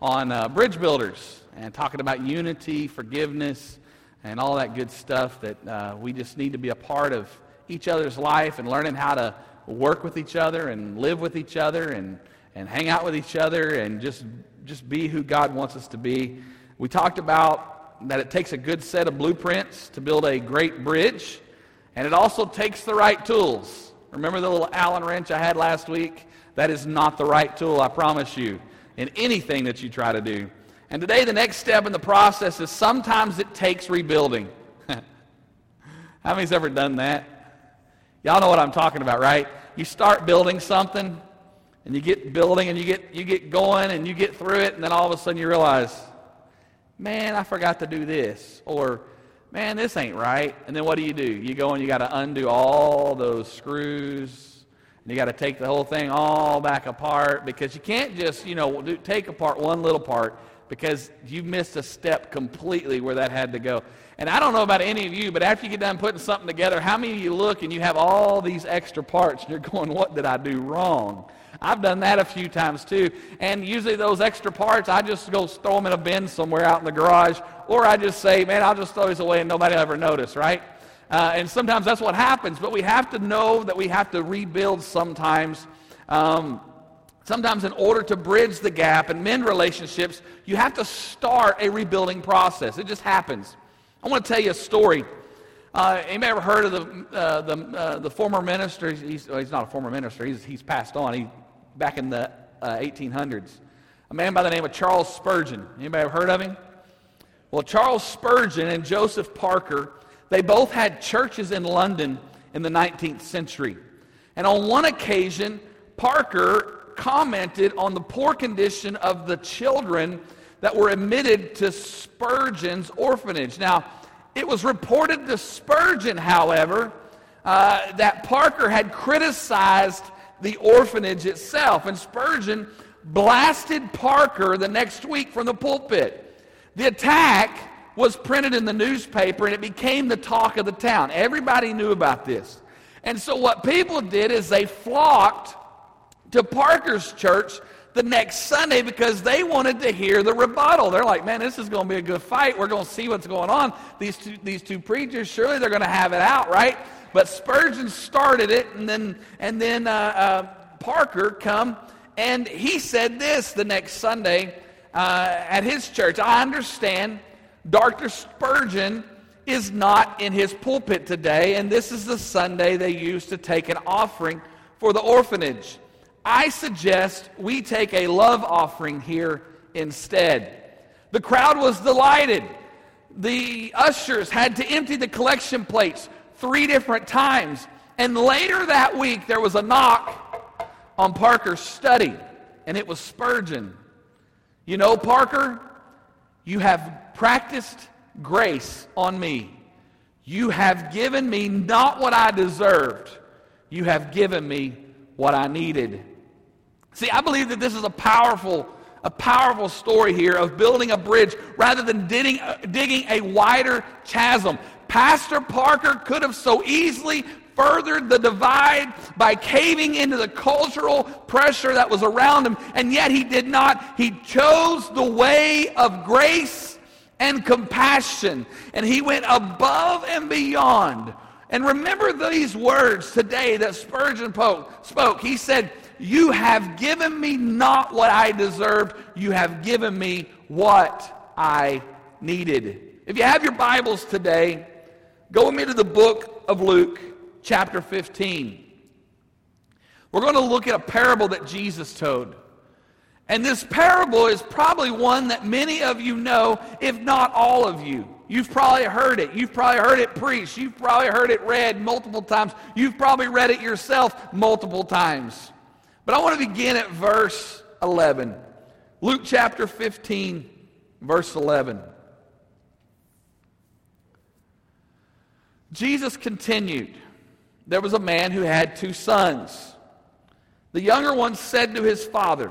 on uh, bridge builders and talking about unity, forgiveness, and all that good stuff that uh, we just need to be a part of each other's life and learning how to work with each other and live with each other and, and hang out with each other and just, just be who God wants us to be. We talked about that it takes a good set of blueprints to build a great bridge, and it also takes the right tools. Remember the little Allen wrench I had last week? That is not the right tool, I promise you, in anything that you try to do. And today, the next step in the process is sometimes it takes rebuilding. How many's ever done that? Y'all know what I'm talking about, right? You start building something, and you get building, and you get, you get going, and you get through it, and then all of a sudden you realize, man, I forgot to do this. Or, man, this ain't right. And then what do you do? You go and you got to undo all those screws. You got to take the whole thing all back apart because you can't just, you know, do, take apart one little part because you missed a step completely where that had to go. And I don't know about any of you, but after you get done putting something together, how many of you look and you have all these extra parts and you're going, what did I do wrong? I've done that a few times too. And usually those extra parts, I just go throw them in a bin somewhere out in the garage, or I just say, man, I'll just throw these away and nobody will ever notice, right? Uh, and sometimes that's what happens, but we have to know that we have to rebuild sometimes. Um, Sometimes, in order to bridge the gap and mend relationships, you have to start a rebuilding process. It just happens. I want to tell you a story. Uh, anybody ever heard of the, uh, the, uh, the former minister? He's, well, he's not a former minister, he's, he's passed on. He, back in the 1800s. Uh, a man by the name of Charles Spurgeon. Anybody ever heard of him? Well, Charles Spurgeon and Joseph Parker, they both had churches in London in the 19th century. And on one occasion, Parker commented on the poor condition of the children that were admitted to Spurgeon's orphanage. Now, it was reported to Spurgeon, however, uh, that Parker had criticized the orphanage itself, and Spurgeon blasted Parker the next week from the pulpit. The attack was printed in the newspaper and it became the talk of the town. Everybody knew about this. And so, what people did is they flocked to Parker's church the next Sunday because they wanted to hear the rebuttal. They're like, man, this is going to be a good fight. We're going to see what's going on. These two, these two preachers, surely they're going to have it out, right? But Spurgeon started it, and then, and then uh, uh, Parker come, and he said this the next Sunday uh, at his church. I understand Dr. Spurgeon is not in his pulpit today, and this is the Sunday they used to take an offering for the orphanage. I suggest we take a love offering here instead. The crowd was delighted. The ushers had to empty the collection plates three different times. And later that week, there was a knock on Parker's study, and it was Spurgeon. You know, Parker, you have practiced grace on me. You have given me not what I deserved, you have given me what I needed. See, I believe that this is a powerful, a powerful story here of building a bridge rather than digging, uh, digging a wider chasm. Pastor Parker could have so easily furthered the divide by caving into the cultural pressure that was around him, and yet he did not. He chose the way of grace and compassion, and he went above and beyond. And remember these words today that Spurgeon spoke. He said, you have given me not what I deserved, you have given me what I needed. If you have your Bibles today, go with me to the book of Luke, chapter 15. We're going to look at a parable that Jesus told. And this parable is probably one that many of you know, if not all of you. You've probably heard it. You've probably heard it preached. You've probably heard it read multiple times. You've probably read it yourself multiple times. But I want to begin at verse 11. Luke chapter 15, verse 11. Jesus continued. There was a man who had two sons. The younger one said to his father,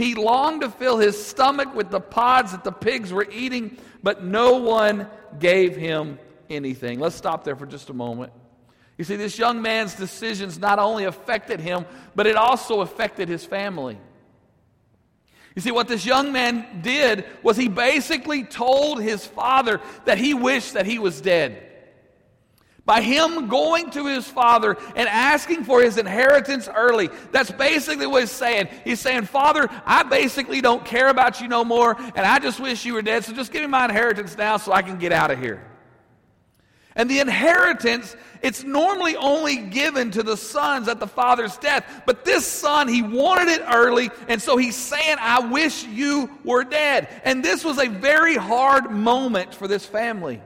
He longed to fill his stomach with the pods that the pigs were eating, but no one gave him anything. Let's stop there for just a moment. You see, this young man's decisions not only affected him, but it also affected his family. You see, what this young man did was he basically told his father that he wished that he was dead. By him going to his father and asking for his inheritance early, that's basically what he's saying. He's saying, Father, I basically don't care about you no more, and I just wish you were dead, so just give me my inheritance now so I can get out of here. And the inheritance, it's normally only given to the sons at the father's death. But this son, he wanted it early, and so he's saying, I wish you were dead. And this was a very hard moment for this family.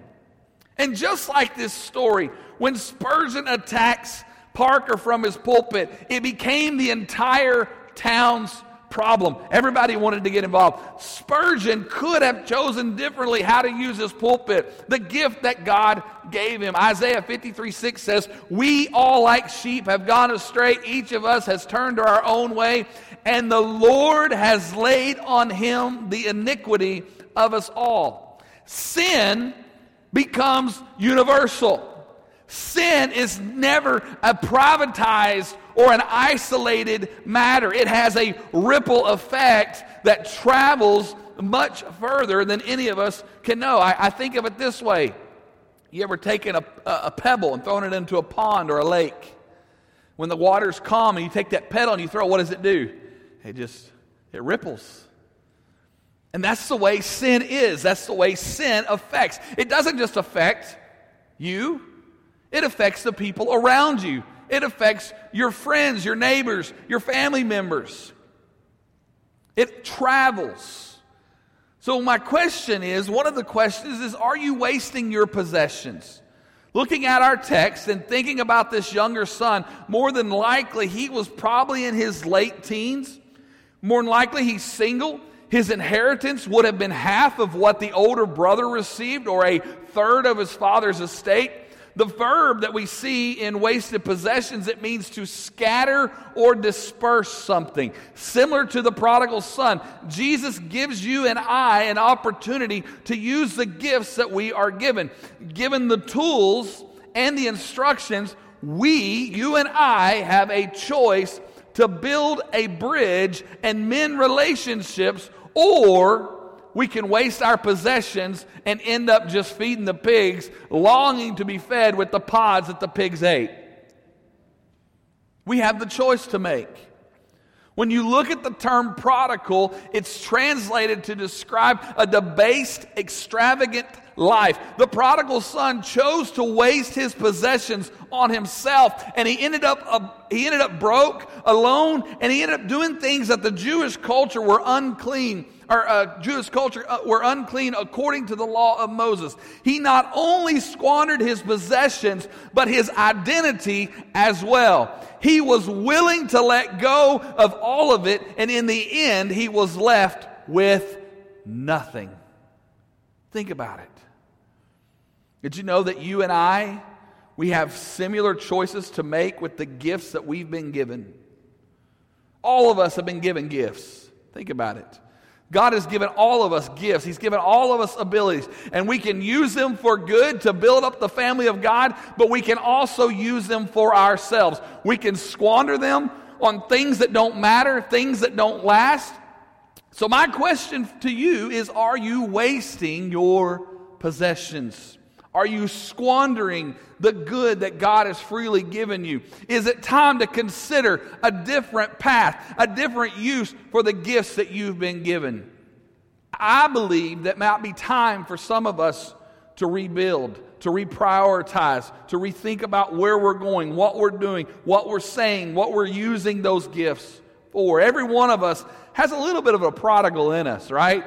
And just like this story, when Spurgeon attacks Parker from his pulpit, it became the entire town's problem. Everybody wanted to get involved. Spurgeon could have chosen differently how to use his pulpit, the gift that God gave him. Isaiah 53 6 says, We all like sheep have gone astray. Each of us has turned to our own way, and the Lord has laid on him the iniquity of us all. Sin becomes universal. Sin is never a privatized or an isolated matter. It has a ripple effect that travels much further than any of us can know. I, I think of it this way. You ever taken a, a pebble and thrown it into a pond or a lake? When the water's calm and you take that pebble and you throw it, what does it do? It just, it ripples. And that's the way sin is. That's the way sin affects. It doesn't just affect you, it affects the people around you. It affects your friends, your neighbors, your family members. It travels. So, my question is one of the questions is Are you wasting your possessions? Looking at our text and thinking about this younger son, more than likely he was probably in his late teens. More than likely he's single. His inheritance would have been half of what the older brother received, or a third of his father's estate. The verb that we see in wasted possessions, it means to scatter or disperse something. Similar to the prodigal son, Jesus gives you and I an opportunity to use the gifts that we are given. Given the tools and the instructions, we, you and I, have a choice to build a bridge and mend relationships or we can waste our possessions and end up just feeding the pigs, longing to be fed with the pods that the pigs ate. We have the choice to make. When you look at the term prodigal, it's translated to describe a debased, extravagant life. The prodigal son chose to waste his possessions on himself, and he ended up uh, he ended up broke, alone, and he ended up doing things that the Jewish culture were unclean or uh, Jewish culture uh, were unclean according to the law of Moses. He not only squandered his possessions, but his identity as well. He was willing to let go of all of it, and in the end, he was left with nothing. Think about it. Did you know that you and I, we have similar choices to make with the gifts that we've been given? All of us have been given gifts. Think about it. God has given all of us gifts. He's given all of us abilities. And we can use them for good to build up the family of God, but we can also use them for ourselves. We can squander them on things that don't matter, things that don't last. So, my question to you is Are you wasting your possessions? Are you squandering the good that God has freely given you? Is it time to consider a different path, a different use for the gifts that you've been given? I believe that might be time for some of us to rebuild, to reprioritize, to rethink about where we're going, what we're doing, what we're saying, what we're using those gifts for. Every one of us has a little bit of a prodigal in us, right?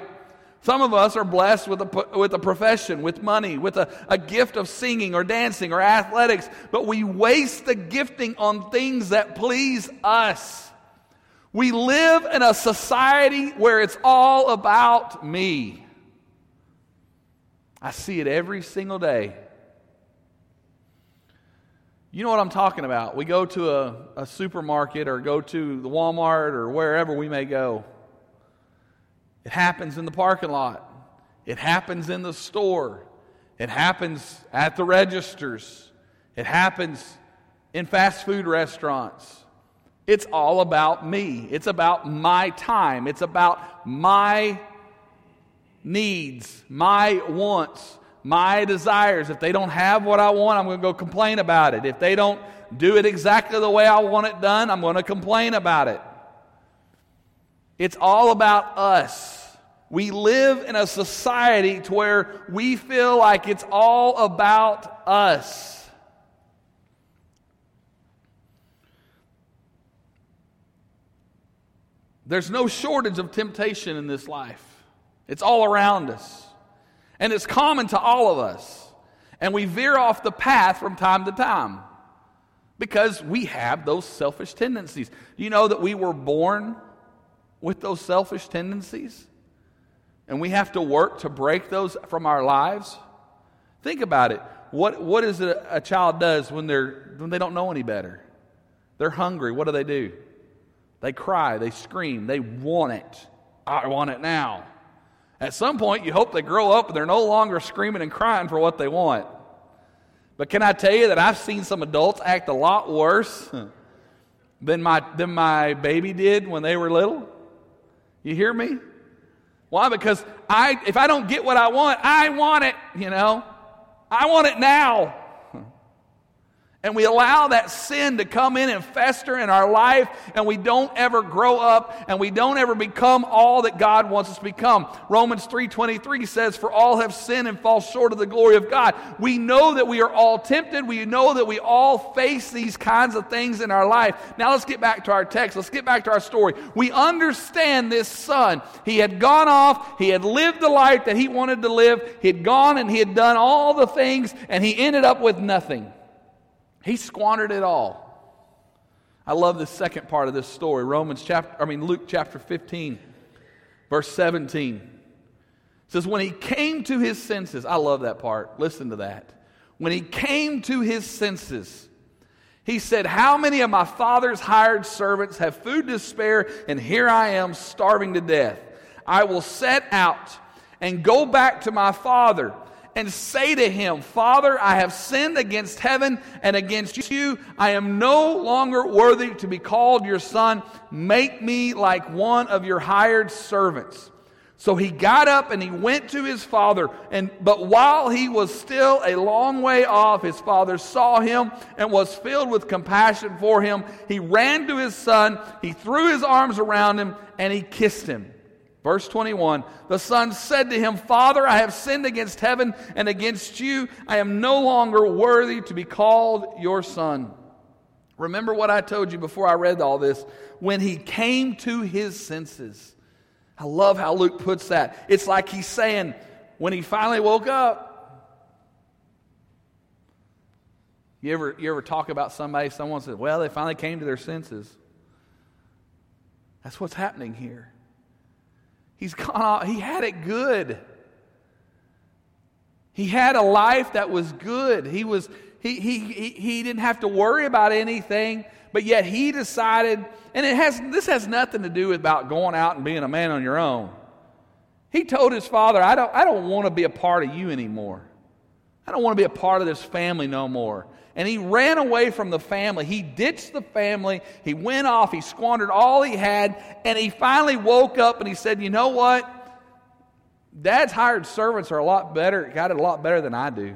Some of us are blessed with a, with a profession, with money, with a, a gift of singing or dancing or athletics, but we waste the gifting on things that please us. We live in a society where it's all about me. I see it every single day. You know what I'm talking about. We go to a, a supermarket or go to the Walmart or wherever we may go. It happens in the parking lot, it happens in the store, it happens at the registers, it happens in fast food restaurants. It's all about me. It's about my time. It's about my needs, my wants, my desires. If they don't have what I want, I'm going to go complain about it. If they don't do it exactly the way I want it done, I'm going to complain about it. It's all about us. We live in a society to where we feel like it's all about us. There's no shortage of temptation in this life. It's all around us. And it's common to all of us. And we veer off the path from time to time because we have those selfish tendencies. Do You know that we were born with those selfish tendencies? And we have to work to break those from our lives? Think about it. What, what is it a child does when, they're, when they don't know any better? They're hungry. What do they do? They cry, they scream, they want it. I want it now. At some point, you hope they grow up and they're no longer screaming and crying for what they want. But can I tell you that I've seen some adults act a lot worse than my, than my baby did when they were little? You hear me? Why? Because I, if I don't get what I want, I want it, you know. I want it now and we allow that sin to come in and fester in our life and we don't ever grow up and we don't ever become all that God wants us to become. Romans 3:23 says for all have sinned and fall short of the glory of God. We know that we are all tempted. We know that we all face these kinds of things in our life. Now let's get back to our text. Let's get back to our story. We understand this son. He had gone off, he had lived the life that he wanted to live. He had gone and he had done all the things and he ended up with nothing. He squandered it all. I love the second part of this story. Romans chapter, I mean Luke chapter 15, verse 17. It says, When he came to his senses, I love that part. Listen to that. When he came to his senses, he said, How many of my father's hired servants have food to spare, and here I am starving to death? I will set out and go back to my father and say to him, Father, I have sinned against heaven and against you. I am no longer worthy to be called your son. Make me like one of your hired servants. So he got up and he went to his father. And, but while he was still a long way off, his father saw him and was filled with compassion for him. He ran to his son, he threw his arms around him, and he kissed him. Verse 21 The son said to him, Father, I have sinned against heaven and against you. I am no longer worthy to be called your son. Remember what I told you before I read all this. When he came to his senses. I love how Luke puts that. It's like he's saying, when he finally woke up. You ever, you ever talk about somebody, someone says, well, they finally came to their senses. That's what's happening here. He's gone he had it good. He had a life that was good. He was he, he, he didn't have to worry about anything, but yet he decided, and it has this has nothing to do with about going out and being a man on your own. He told his father, I don't, I don't want to be a part of you anymore. I don't want to be a part of this family no more and he ran away from the family. He ditched the family. He went off. He squandered all he had. And he finally woke up and he said, You know what? Dad's hired servants are a lot better, got it a lot better than I do.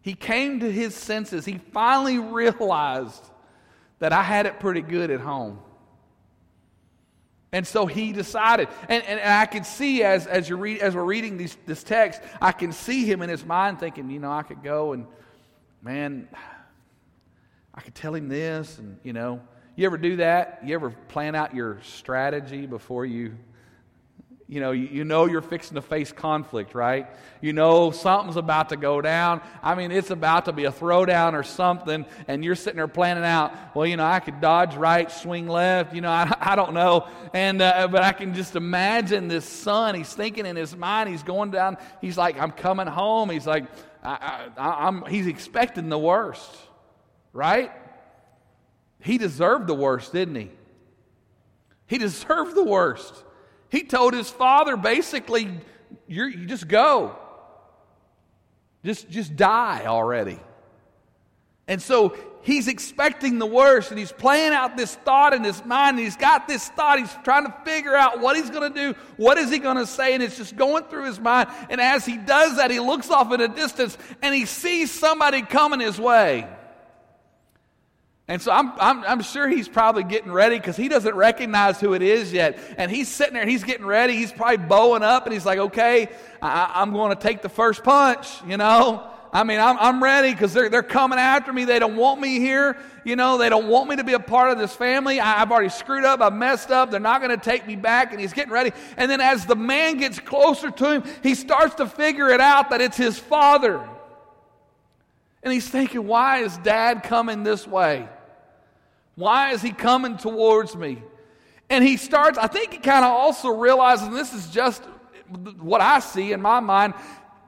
He came to his senses. He finally realized that I had it pretty good at home. And so he decided, and, and, I can see as, as, you read, as we're reading these, this text, I can see him in his mind thinking, you know, I could go and man, I could tell him this, and you know, you ever do that? You ever plan out your strategy before you, you know, you, know you're fixing to face conflict, right? You know something's about to go down. I mean, it's about to be a throwdown or something, and you're sitting there planning out, well, you know, I could dodge right, swing left, you know, I, I don't know. And, uh, but I can just imagine this son, he's thinking in his mind, he's going down, he's like, I'm coming home. He's like, I, I, I'm, he's expecting the worst, right? He deserved the worst, didn't he? He deserved the worst. He told his father basically, you just go. Just, just die already. And so he's expecting the worst and he's playing out this thought in his mind and he's got this thought he's trying to figure out what he's going to do what is he going to say and it's just going through his mind and as he does that he looks off in a distance and he sees somebody coming his way and so I'm, I'm, I'm sure he's probably getting ready because he doesn't recognize who it is yet. And he's sitting there and he's getting ready. He's probably bowing up and he's like, okay, I, am going to take the first punch, you know? I mean, I'm, I'm ready because they're, they're coming after me. They don't want me here. You know, they don't want me to be a part of this family. I, I've already screwed up. I've messed up. They're not going to take me back. And he's getting ready. And then as the man gets closer to him, he starts to figure it out that it's his father. And he's thinking, why is dad coming this way? Why is he coming towards me? And he starts, I think he kind of also realizes, and this is just what I see in my mind,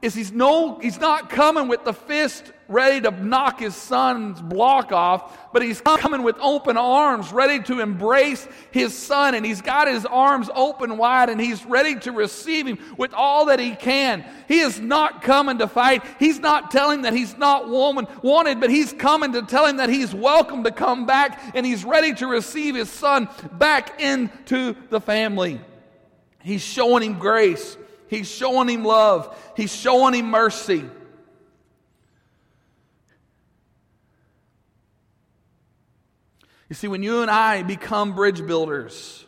is he's no he's not coming with the fist ready to knock his son's block off, but he's coming with open arms, ready to embrace his son, and he's got his arms open wide and he's ready to receive him with all that he can. He is not coming to fight. He's not telling that he's not woman wanted, but he's coming to tell him that he's welcome to come back and he's ready to receive his son back into the family. He's showing him grace. He's showing him love. He's showing him mercy. You see, when you and I become bridge builders,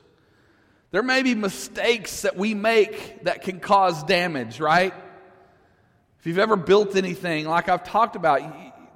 there may be mistakes that we make that can cause damage, right? If you've ever built anything, like I've talked about,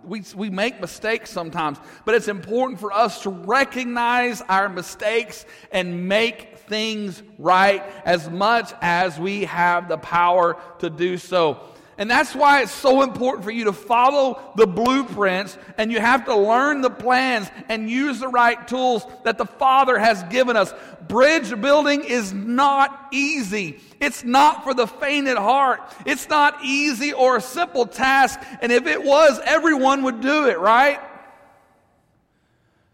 we, we make mistakes sometimes, but it's important for us to recognize our mistakes and make things right as much as we have the power to do so. And that's why it's so important for you to follow the blueprints and you have to learn the plans and use the right tools that the Father has given us. Bridge building is not easy. It's not for the faint at heart. It's not easy or a simple task. And if it was, everyone would do it, right?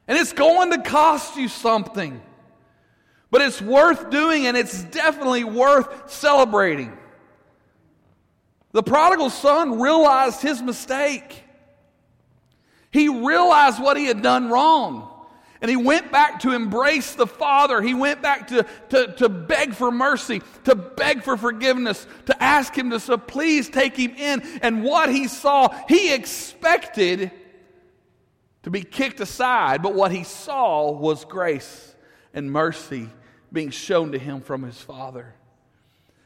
And it's going to cost you something. But it's worth doing and it's definitely worth celebrating. The prodigal son realized his mistake. He realized what he had done wrong. And he went back to embrace the Father. He went back to, to, to beg for mercy, to beg for forgiveness, to ask him to so please take him in. And what he saw, he expected to be kicked aside, but what he saw was grace and mercy being shown to him from his Father.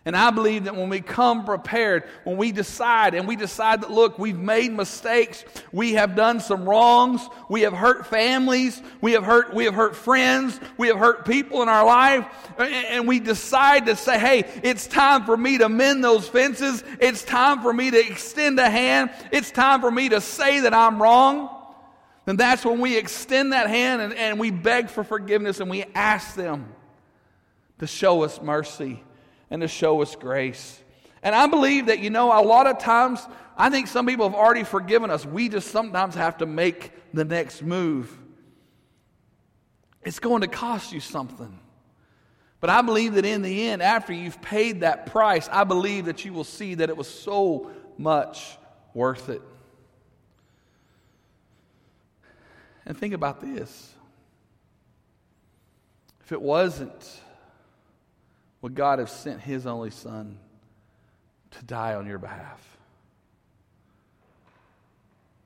And I believe that when we come prepared, when we decide and we decide that, look, we've made mistakes, we have done some wrongs, we have hurt families, we have hurt, we have hurt friends, we have hurt people in our life, and we decide to say, hey, it's time for me to mend those fences, it's time for me to extend a hand, it's time for me to say that I'm wrong, then that's when we extend that hand and, and we beg for forgiveness and we ask them to show us mercy and to show us grace. And I believe that, you know, a lot of times, I think some people have already forgiven us. We just sometimes have to make the next move. It's going to cost you something. But I believe that in the end, after you've paid that price, I believe that you will see that it was so much worth it. And think about this. If it wasn't would God have sent his only son to die on your behalf?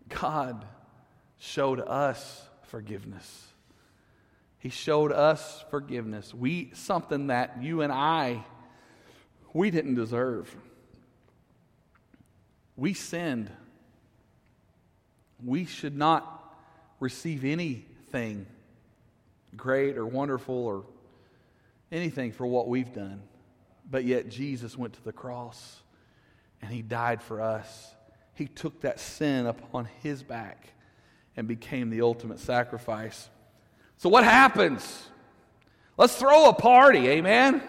God showed us forgiveness. He showed us forgiveness. We something that you and I we didn't deserve. We sinned. We should not receive anything great or wonderful or anything for what we've done. But yet Jesus went to the cross and he died for us. He took that sin upon his back and became the ultimate sacrifice. So, what happens? Let's throw a party, amen?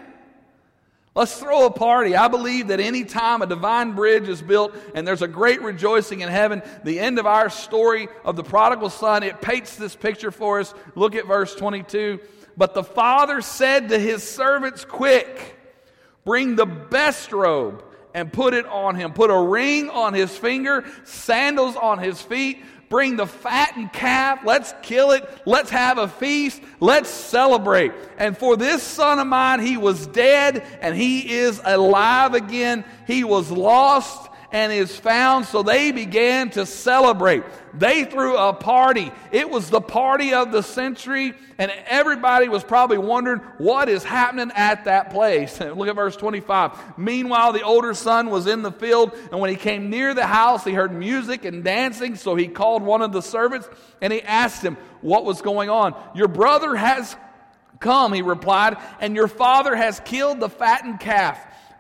Let's throw a party. I believe that any time a divine bridge is built and there's a great rejoicing in heaven, the end of our story of the prodigal son, it paints this picture for us. Look at verse 22. But the father said to his servants, Quick, bring the best robe and put it on him. Put a ring on his finger, sandals on his feet Bring the fattened calf. Let's kill it. Let's have a feast. Let's celebrate. And for this son of mine, he was dead and he is alive again. He was lost and is found. So they began to celebrate. They threw a party. It was the party of the century, and everybody was probably wondering what is happening at that place. Look at verse 25. Meanwhile, the older son was in the field, and when he came near the house, he heard music and dancing. So he called one of the servants and he asked him what was going on. Your brother has come, he replied, and your father has killed the fattened calf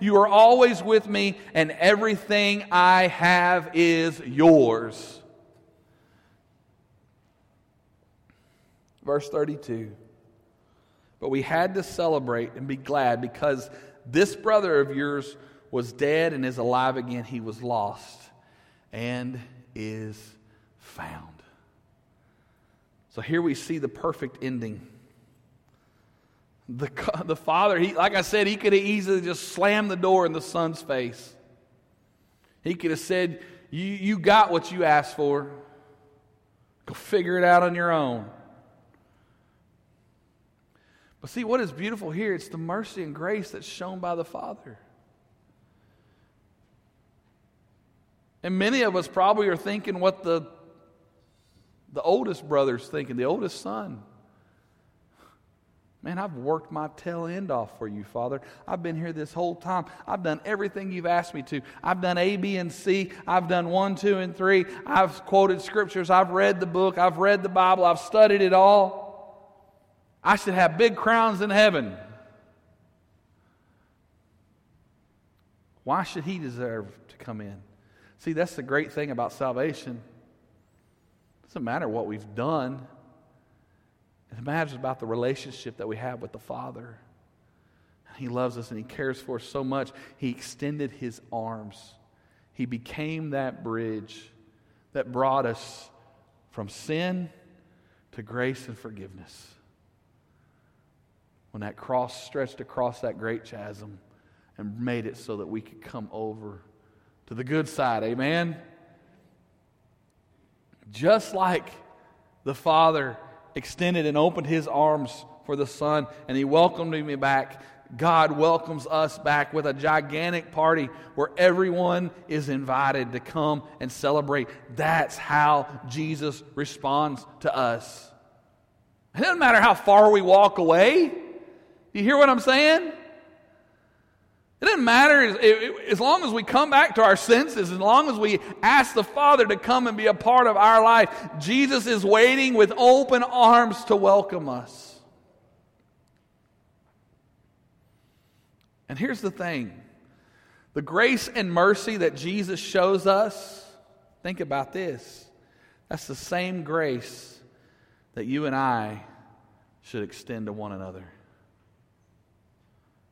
You are always with me, and everything I have is yours. Verse 32. But we had to celebrate and be glad because this brother of yours was dead and is alive again. He was lost and is found. So here we see the perfect ending. The, the father, he, like I said, he could have easily just slammed the door in the son's face. He could have said, you, you got what you asked for. Go figure it out on your own. But see, what is beautiful here? It's the mercy and grace that's shown by the Father. And many of us probably are thinking what the, the oldest brother's thinking, the oldest son. Man, I've worked my tail end off for you, Father. I've been here this whole time. I've done everything you've asked me to. I've done A, B, and C. I've done one, two, and three. I've quoted scriptures. I've read the book. I've read the Bible. I've studied it all. I should have big crowns in heaven. Why should he deserve to come in? See, that's the great thing about salvation. It doesn't matter what we've done. It matters about the relationship that we have with the Father. He loves us and He cares for us so much. He extended His arms. He became that bridge that brought us from sin to grace and forgiveness. When that cross stretched across that great chasm and made it so that we could come over to the good side. Amen? Just like the Father extended and opened his arms for the Son, and he welcomed me back. God welcomes us back with a gigantic party where everyone is invited to come and celebrate. That's how Jesus responds to us. It doesn't matter how far we walk away. You hear what I'm saying? It doesn't matter as long as we come back to our senses, as long as we ask the Father to come and be a part of our life, Jesus is waiting with open arms to welcome us. And here's the thing the grace and mercy that Jesus shows us, think about this. That's the same grace that you and I should extend to one another.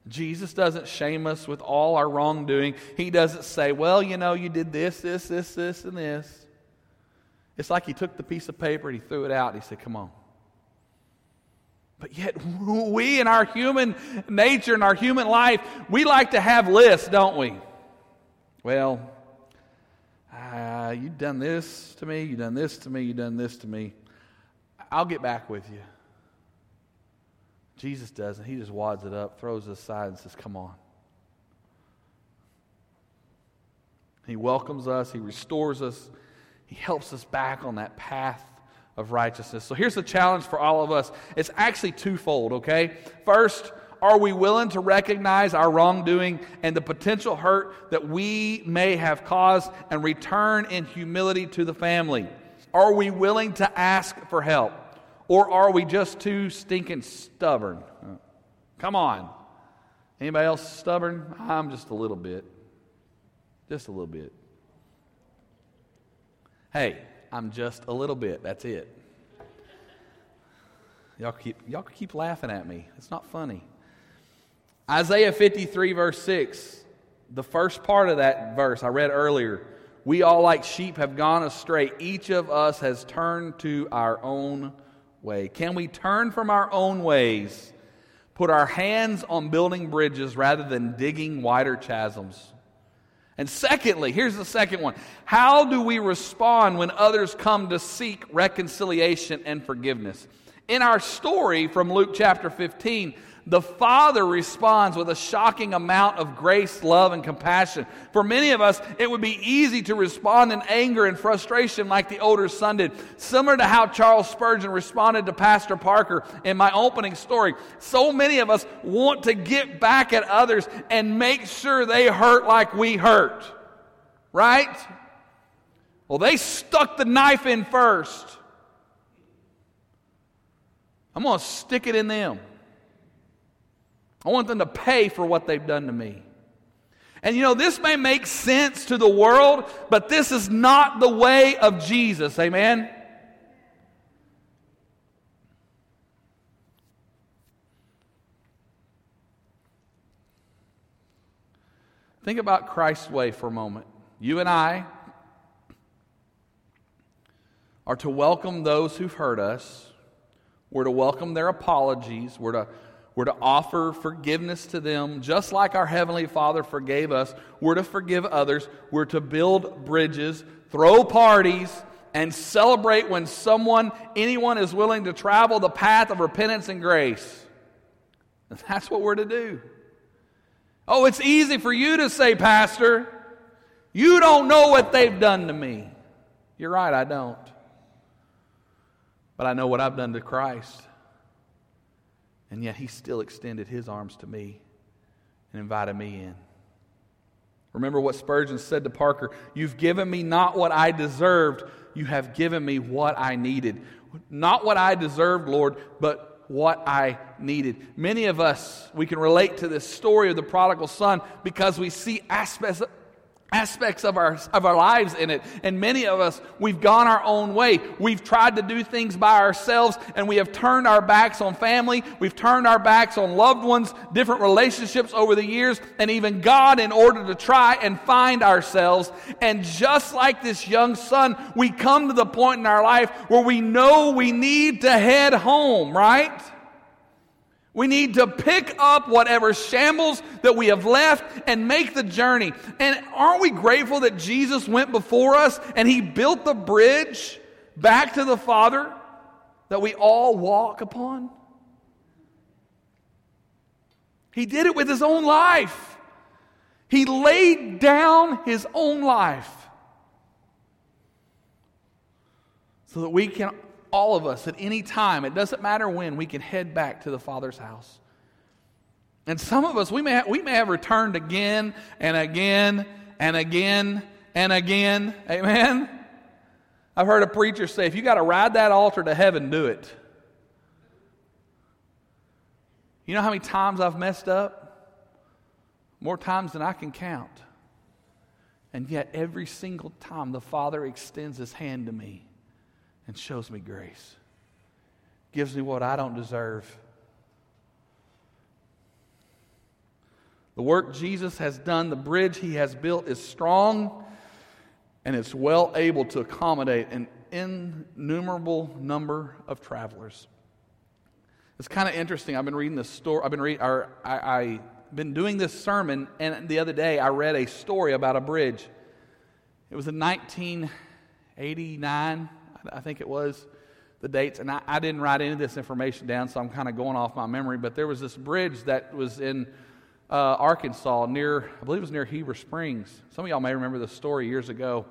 Jesus doesn't shame us with all our wrongdoing. He doesn't say, well, you know, you did this, this, this, this, and this. It's like he took the piece of paper and he threw it out and he said, come on. But yet, we in our human nature and our human life, we like to have lists, don't we? Well, uh, you've done this to me, you've done this to me, you've done this to me. I'll get back with you. Jesus doesn't. He just wads it up, throws it aside, and says, Come on. He welcomes us, He restores us, He helps us back on that path of righteousness. So here's the challenge for all of us it's actually twofold, okay? First, are we willing to recognize our wrongdoing and the potential hurt that we may have caused and return in humility to the family? Are we willing to ask for help? Or are we just too stinking stubborn? Come on. Anybody else stubborn? I'm just a little bit. Just a little bit. Hey, I'm just a little bit. That's it. Y'all keep, y'all keep laughing at me. It's not funny. Isaiah 53, verse 6, the first part of that verse I read earlier. We all, like sheep, have gone astray. Each of us has turned to our own way. Can we turn from our own ways, put our hands on building bridges rather than digging wider chasms? And secondly, here's the second one How do we respond when others come to seek reconciliation and forgiveness? In our story from Luke chapter 15, the Father responds with a shocking amount of grace, love, and compassion. For many of us, it would be easy to respond in anger and frustration like the older son did, similar to how Charles Spurgeon responded to Pastor Parker in my opening story. So many of us want to get back at others and make sure they hurt like we hurt. Right? Well, they stuck the knife in first. I'm going to stick it in them. I want them to pay for what they've done to me. And you know, this may make sense to the world, but this is not the way of Jesus. Amen? Think about Christ's way for a moment. You and I are to welcome those who've hurt us. We're to welcome their apologies. We're to we're to offer forgiveness to them, just like our Heavenly Father forgave us. We're to forgive others. We're to build bridges, throw parties, and celebrate when someone, anyone, is willing to travel the path of repentance and grace. That's what we're to do. Oh, it's easy for you to say, Pastor, you don't know what they've done to me. You're right, I don't. But I know what I've done to Christ. And yet he still extended his arms to me and invited me in. Remember what Spurgeon said to Parker You've given me not what I deserved, you have given me what I needed. Not what I deserved, Lord, but what I needed. Many of us, we can relate to this story of the prodigal son because we see aspects, aspects of our, of our lives in it. And many of us, we've gone our own way. We've tried to do things by ourselves and we have turned our backs on family. We've turned our backs on loved ones, different relationships over the years, and even God in order to try and find ourselves. And just like this young son, we come to the point in our life where we know we need to head home, right? We need to pick up whatever shambles that we have left and make the journey. And aren't we grateful that Jesus went before us and he built the bridge back to the Father that we all walk upon? He did it with his own life. He laid down his own life so that we can all of us at any time, it doesn't matter when, we can head back to the Father's house. And some of us, we may have, we may have returned again and again and again and again. Amen? I've heard a preacher say, if you got to ride that altar to heaven, do it. You know how many times I've messed up? More times than I can count. And yet, every single time, the Father extends His hand to me and shows me grace. Gives me what I don't deserve. The work Jesus has done, the bridge he has built is strong and it's well able to accommodate an innumerable number of travelers. It's kind of interesting. I've been reading this story. I've been reading, I, I been doing this sermon, and the other day I read a story about a bridge. It was in 1989, I think it was, the dates. And I, I didn't write any of this information down, so I'm kind of going off my memory. But there was this bridge that was in uh, Arkansas, near, I believe it was near Heber Springs. Some of y'all may remember the story years ago.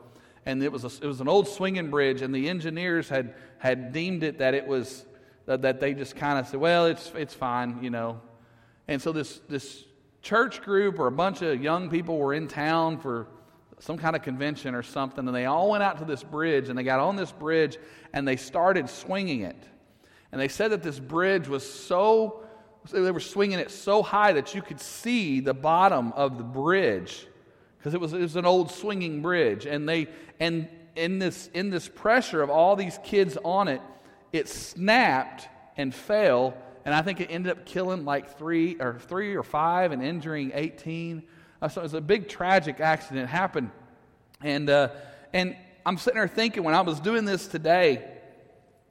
And it was, a, it was an old swinging bridge, and the engineers had, had deemed it that it was, that, that they just kind of said, well, it's, it's fine, you know. And so this, this church group or a bunch of young people were in town for some kind of convention or something, and they all went out to this bridge, and they got on this bridge, and they started swinging it. And they said that this bridge was so, they were swinging it so high that you could see the bottom of the bridge because it was, it was an old swinging bridge. And, they, and in, this, in this pressure of all these kids on it, it snapped and fell. And I think it ended up killing like three or three or five and injuring 18. So it was a big tragic accident happened. And, uh, and I'm sitting there thinking when I was doing this today,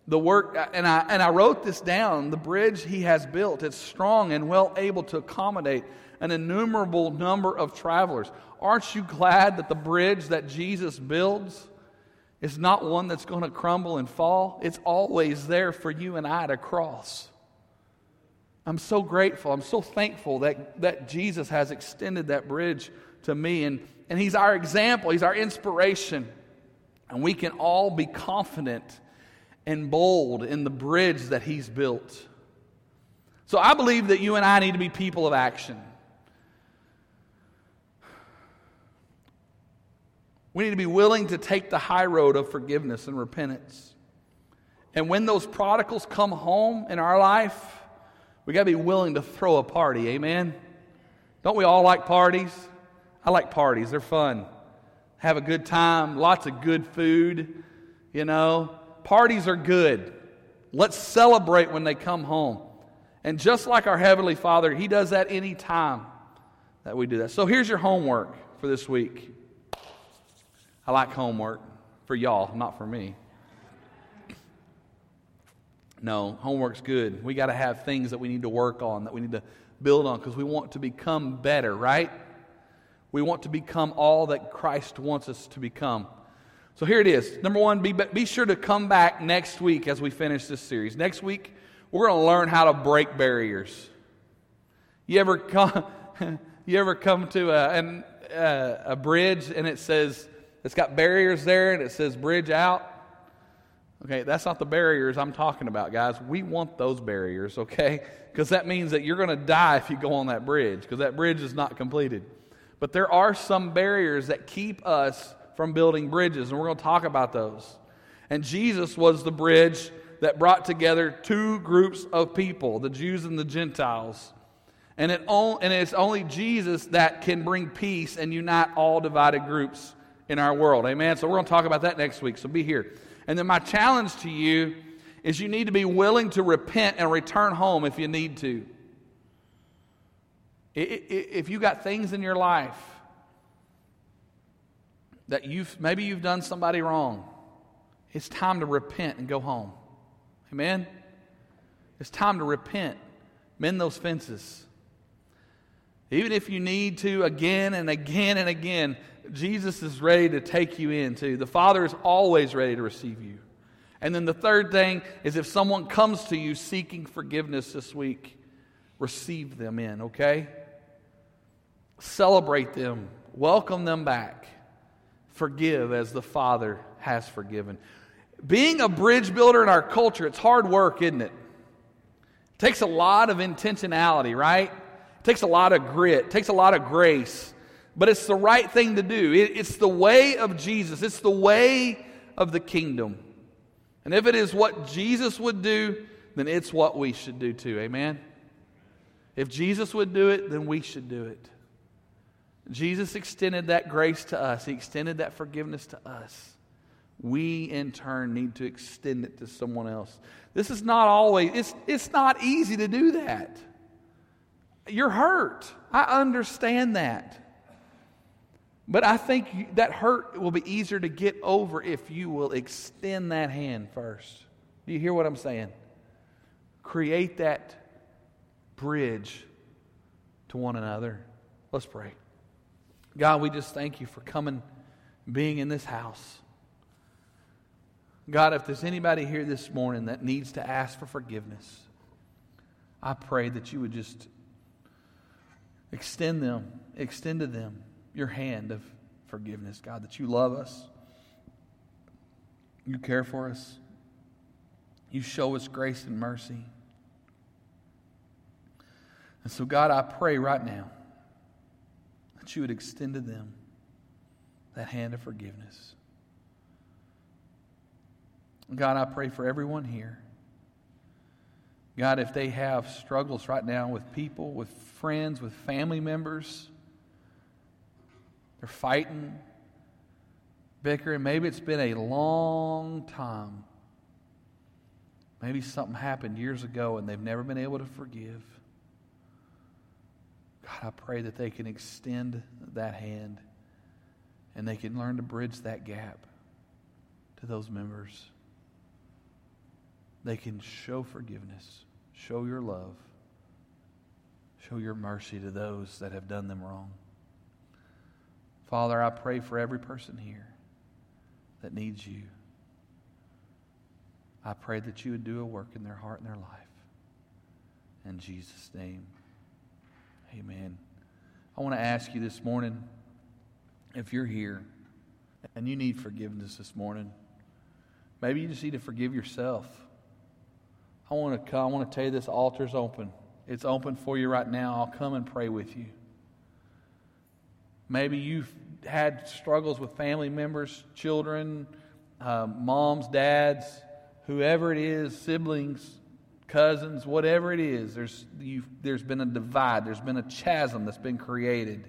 the work, and I, and I wrote this down the bridge he has built, it's strong and well able to accommodate an innumerable number of travelers. Aren't you glad that the bridge that Jesus builds is not one that's going to crumble and fall? It's always there for you and I to cross. I'm so grateful. I'm so thankful that, that Jesus has extended that bridge to me. And, and He's our example, He's our inspiration. And we can all be confident and bold in the bridge that He's built. So I believe that you and I need to be people of action. We need to be willing to take the high road of forgiveness and repentance. And when those prodigals come home in our life, we got to be willing to throw a party. Amen? Don't we all like parties? I like parties, they're fun. Have a good time, lots of good food, you know. Parties are good. Let's celebrate when they come home. And just like our Heavenly Father, He does that any time that we do that. So here's your homework for this week. I like homework for y'all, not for me. No, homework's good. We got to have things that we need to work on, that we need to build on, because we want to become better, right? We want to become all that Christ wants us to become. So here it is. Number one, be, be sure to come back next week as we finish this series. Next week, we're going to learn how to break barriers. You ever come, you ever come to a, an, uh, a bridge and it says, it's got barriers there and it says bridge out? Okay, that's not the barriers I'm talking about, guys. We want those barriers, okay? Because that means that you're going to die if you go on that bridge, because that bridge is not completed. But there are some barriers that keep us from building bridges, and we're going to talk about those. And Jesus was the bridge that brought together two groups of people, the Jews and the Gentiles. And, it and it's only Jesus that can bring peace and unite all divided groups in our world. Amen? So we're going to talk about that next week, so be here. And then my challenge to you is you need to be willing to repent and return home if you need to. If you got things in your life that you've maybe you've done somebody wrong. It's time to repent and go home. Amen. It's time to repent, mend those fences. Even if you need to again and again and again, Jesus is ready to take you in too. The Father is always ready to receive you. And then the third thing is if someone comes to you seeking forgiveness this week, receive them in, okay? Celebrate them, welcome them back forgive as the Father has forgiven. Being a bridge builder in our culture, it's hard work, isn't it? It takes a lot of intentionality, right? It takes a lot of grit, it takes a lot of grace, but it's the right thing to do. It, it's the way of Jesus, it's the way of the kingdom. And if it is what Jesus would do, then it's what we should do too. Amen? If Jesus would do it, then we should do it. Jesus extended that grace to us, He extended that forgiveness to us. We, in turn, need to extend it to someone else. This is not always, it's, it's not easy to do that. You're hurt. I understand that. But I think that hurt will be easier to get over if you will extend that hand first. Do you hear what I'm saying? Create that bridge to one another. Let's pray. God, we just thank you for coming, being in this house. God, if there's anybody here this morning that needs to ask for forgiveness, I pray that you would just extend them, extend to them your hand of forgiveness, God, that you love us, you care for us, you show us grace and mercy. And so, God, I pray right now that you would extend to them that hand of forgiveness. God, I pray for everyone here. God, if they have struggles right now with people, with friends, with family members, they're fighting, bickering. Maybe it's been a long time. Maybe something happened years ago and they've never been able to forgive. God, I pray that they can extend that hand and they can learn to bridge that gap to those members. They can show forgiveness, show your love, show your mercy to those that have done them wrong. Father, I pray for every person here that needs you. I pray that you would do a work in their heart and their life. In Jesus' name, amen. I want to ask you this morning if you're here and you need forgiveness this morning, maybe you just need to forgive yourself. I want to come, I want to tell you this altar's open. It's open for you right now. I'll come and pray with you. Maybe you've had struggles with family members, children, uh, moms, dads, whoever it is, siblings, cousins, whatever it is. There's, there's been a divide, there's been a chasm that's been created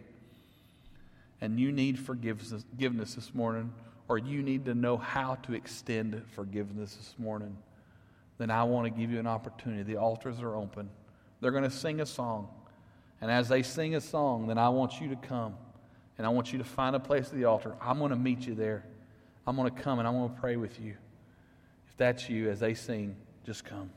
and you need forgiveness, forgiveness this morning, or you need to know how to extend forgiveness this morning, then I want to give you an opportunity. The altars are open. They're going to sing a song. And as they sing a song, then I want you to come and I want you to find a place at the altar. I'm going to meet you there. I'm going to come and I'm going to pray with you. If that's you, as they sing, just come.